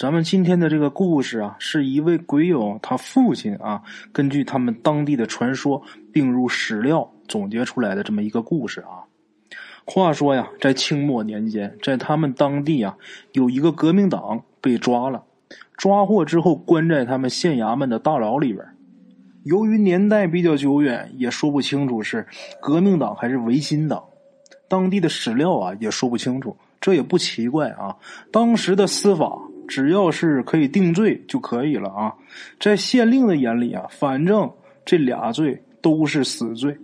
咱们今天的这个故事啊，是一位鬼友他父亲啊，根据他们当地的传说并入史料总结出来的这么一个故事啊。话说呀，在清末年间，在他们当地啊，有一个革命党被抓了，抓获之后关在他们县衙门的大牢里边。由于年代比较久远，也说不清楚是革命党还是维新党，当地的史料啊也说不清楚。这也不奇怪啊，当时的司法。只要是可以定罪就可以了啊，在县令的眼里啊，反正这俩罪都是死罪，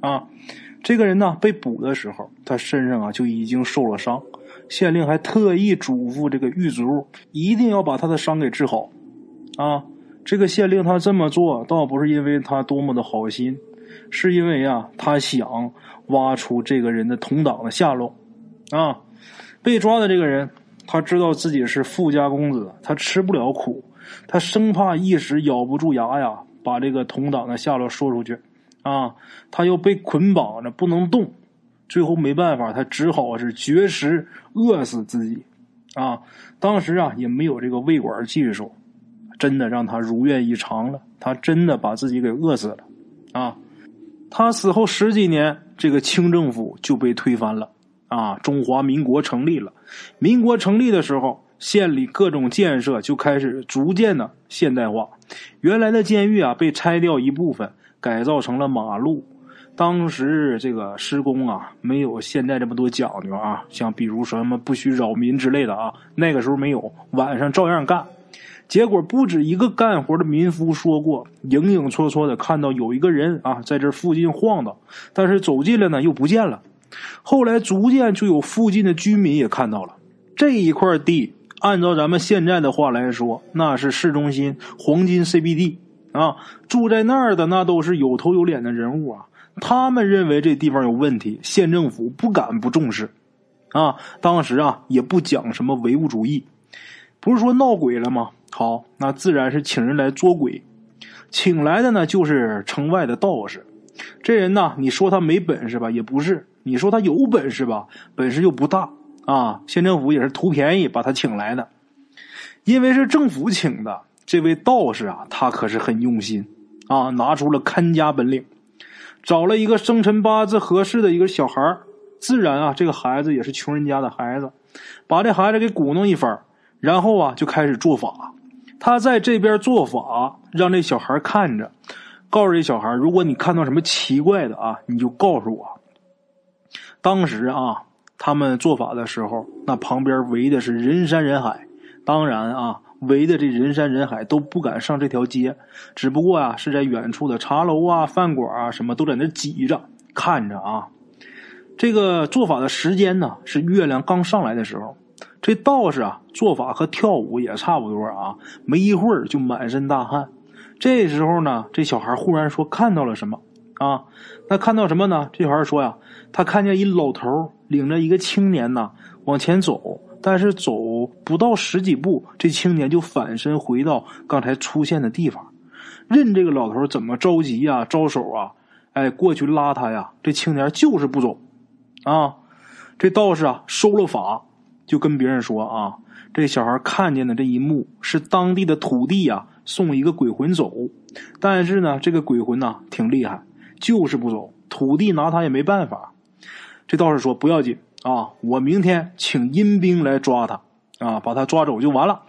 啊，这个人呢被捕的时候，他身上啊就已经受了伤，县令还特意嘱咐这个狱卒一定要把他的伤给治好，啊，这个县令他这么做倒不是因为他多么的好心，是因为啊他想挖出这个人的同党的下落，啊，被抓的这个人。他知道自己是富家公子，他吃不了苦，他生怕一时咬不住牙呀，把这个同党的下落说出去，啊，他又被捆绑着不能动，最后没办法，他只好是绝食饿死自己，啊，当时啊也没有这个胃管技术，真的让他如愿以偿了，他真的把自己给饿死了，啊，他死后十几年，这个清政府就被推翻了。啊，中华民国成立了。民国成立的时候，县里各种建设就开始逐渐的现代化。原来的监狱啊，被拆掉一部分，改造成了马路。当时这个施工啊，没有现在这么多讲究啊，像比如什么不许扰民之类的啊，那个时候没有，晚上照样干。结果不止一个干活的民夫说过，影影绰绰的看到有一个人啊，在这附近晃荡，但是走近了呢，又不见了。后来逐渐就有附近的居民也看到了这一块地，按照咱们现在的话来说，那是市中心黄金 CBD 啊，住在那儿的那都是有头有脸的人物啊。他们认为这地方有问题，县政府不敢不重视啊。当时啊也不讲什么唯物主义，不是说闹鬼了吗？好，那自然是请人来捉鬼，请来的呢就是城外的道士。这人呢，你说他没本事吧，也不是。你说他有本事吧，本事又不大啊！县政府也是图便宜把他请来的，因为是政府请的。这位道士啊，他可是很用心啊，拿出了看家本领，找了一个生辰八字合适的一个小孩自然啊，这个孩子也是穷人家的孩子，把这孩子给鼓弄一番，然后啊，就开始做法。他在这边做法，让这小孩看着，告诉这小孩，如果你看到什么奇怪的啊，你就告诉我。当时啊，他们做法的时候，那旁边围的是人山人海。当然啊，围的这人山人海都不敢上这条街，只不过啊，是在远处的茶楼啊、饭馆啊，什么都在那挤着看着啊。这个做法的时间呢，是月亮刚上来的时候。这道士啊，做法和跳舞也差不多啊，没一会儿就满身大汗。这时候呢，这小孩忽然说看到了什么啊？那看到什么呢？这小孩说呀。他看见一老头领着一个青年呐往前走，但是走不到十几步，这青年就反身回到刚才出现的地方。任这个老头怎么着急呀、招手啊，哎，过去拉他呀，这青年就是不走。啊，这道士啊收了法，就跟别人说啊，这小孩看见的这一幕是当地的土地呀送一个鬼魂走，但是呢，这个鬼魂呐挺厉害，就是不走，土地拿他也没办法。这道士说：“不要紧啊，我明天请阴兵来抓他，啊，把他抓走就完了。”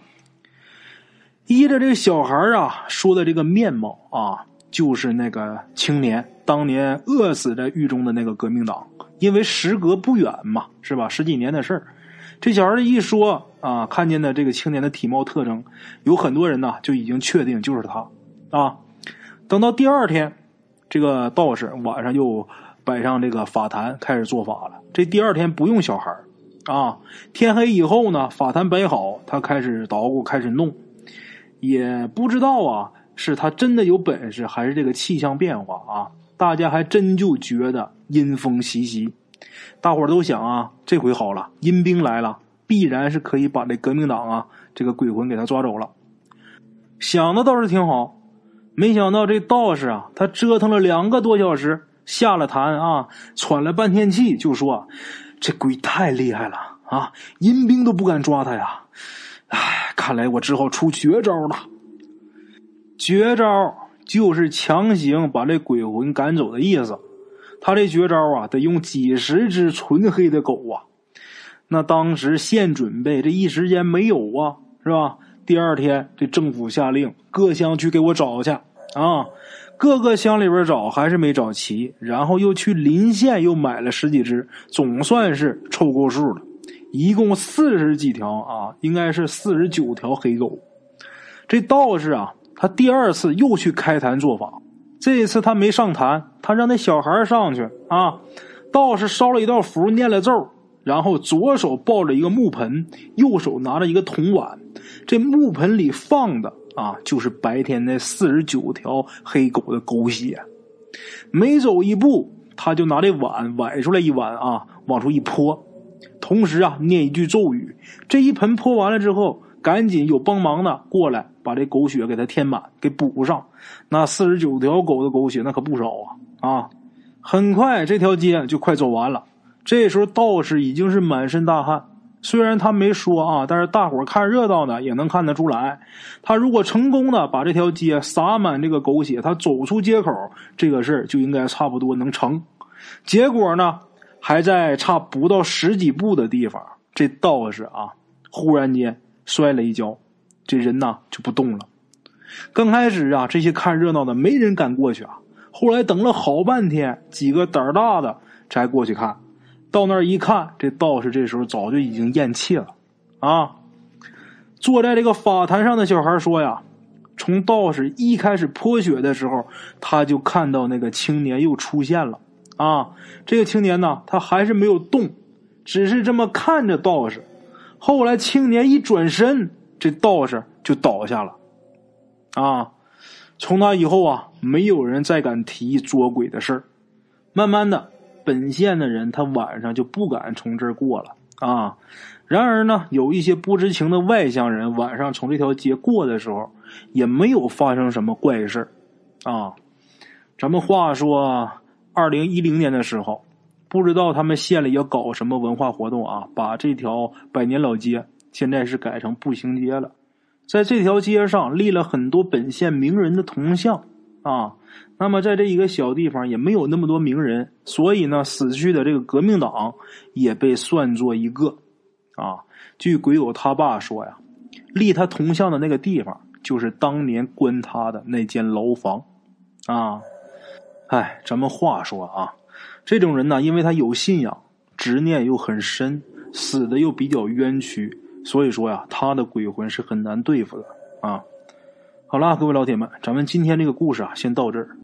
依着这小孩啊说的这个面貌啊，就是那个青年当年饿死在狱中的那个革命党。因为时隔不远嘛，是吧？十几年的事儿。这小孩一说啊，看见的这个青年的体貌特征，有很多人呢就已经确定就是他啊。等到第二天，这个道士晚上又。摆上这个法坛，开始做法了。这第二天不用小孩啊。天黑以后呢，法坛摆好，他开始捣鼓，开始弄。也不知道啊，是他真的有本事，还是这个气象变化啊？大家还真就觉得阴风习习。大伙儿都想啊，这回好了，阴兵来了，必然是可以把这革命党啊这个鬼魂给他抓走了。想的倒是挺好，没想到这道士啊，他折腾了两个多小时。下了坛啊，喘了半天气，就说：“这鬼太厉害了啊，阴兵都不敢抓他呀！哎，看来我只好出绝招了。绝招就是强行把这鬼魂赶走的意思。他这绝招啊，得用几十只纯黑的狗啊。那当时现准备，这一时间没有啊，是吧？第二天，这政府下令各乡去给我找去啊。各个乡里边找还是没找齐，然后又去邻县又买了十几只，总算是凑够数了。一共四十几条啊，应该是四十九条黑狗。这道士啊，他第二次又去开坛做法，这一次他没上坛，他让那小孩上去啊。道士烧了一道符，念了咒，然后左手抱着一个木盆，右手拿着一个铜碗，这木盆里放的。啊，就是白天那四十九条黑狗的狗血，每走一步，他就拿这碗崴出来一碗啊，往出一泼，同时啊念一句咒语。这一盆泼完了之后，赶紧有帮忙的过来把这狗血给它填满，给补上。那四十九条狗的狗血那可不少啊啊！很快这条街就快走完了。这时候道士已经是满身大汗。虽然他没说啊，但是大伙看热闹的也能看得出来。他如果成功的把这条街洒满这个狗血，他走出街口，这个事儿就应该差不多能成。结果呢，还在差不到十几步的地方，这道士啊，忽然间摔了一跤，这人呐就不动了。刚开始啊，这些看热闹的没人敢过去啊。后来等了好半天，几个胆儿大的才过去看。到那儿一看，这道士这时候早就已经咽气了，啊！坐在这个法坛上的小孩说呀：“从道士一开始泼血的时候，他就看到那个青年又出现了，啊！这个青年呢，他还是没有动，只是这么看着道士。后来青年一转身，这道士就倒下了，啊！从那以后啊，没有人再敢提捉鬼的事儿，慢慢的。”本县的人，他晚上就不敢从这儿过了啊。然而呢，有一些不知情的外乡人，晚上从这条街过的时候，也没有发生什么怪事啊。咱们话说，二零一零年的时候，不知道他们县里要搞什么文化活动啊，把这条百年老街现在是改成步行街了，在这条街上立了很多本县名人的铜像啊。那么，在这一个小地方也没有那么多名人，所以呢，死去的这个革命党也被算作一个。啊，据鬼友他爸说呀，立他铜像的那个地方就是当年关他的那间牢房。啊，哎，咱们话说啊，这种人呢，因为他有信仰，执念又很深，死的又比较冤屈，所以说呀，他的鬼魂是很难对付的。啊。好啦，各位老铁们，咱们今天这个故事啊，先到这儿。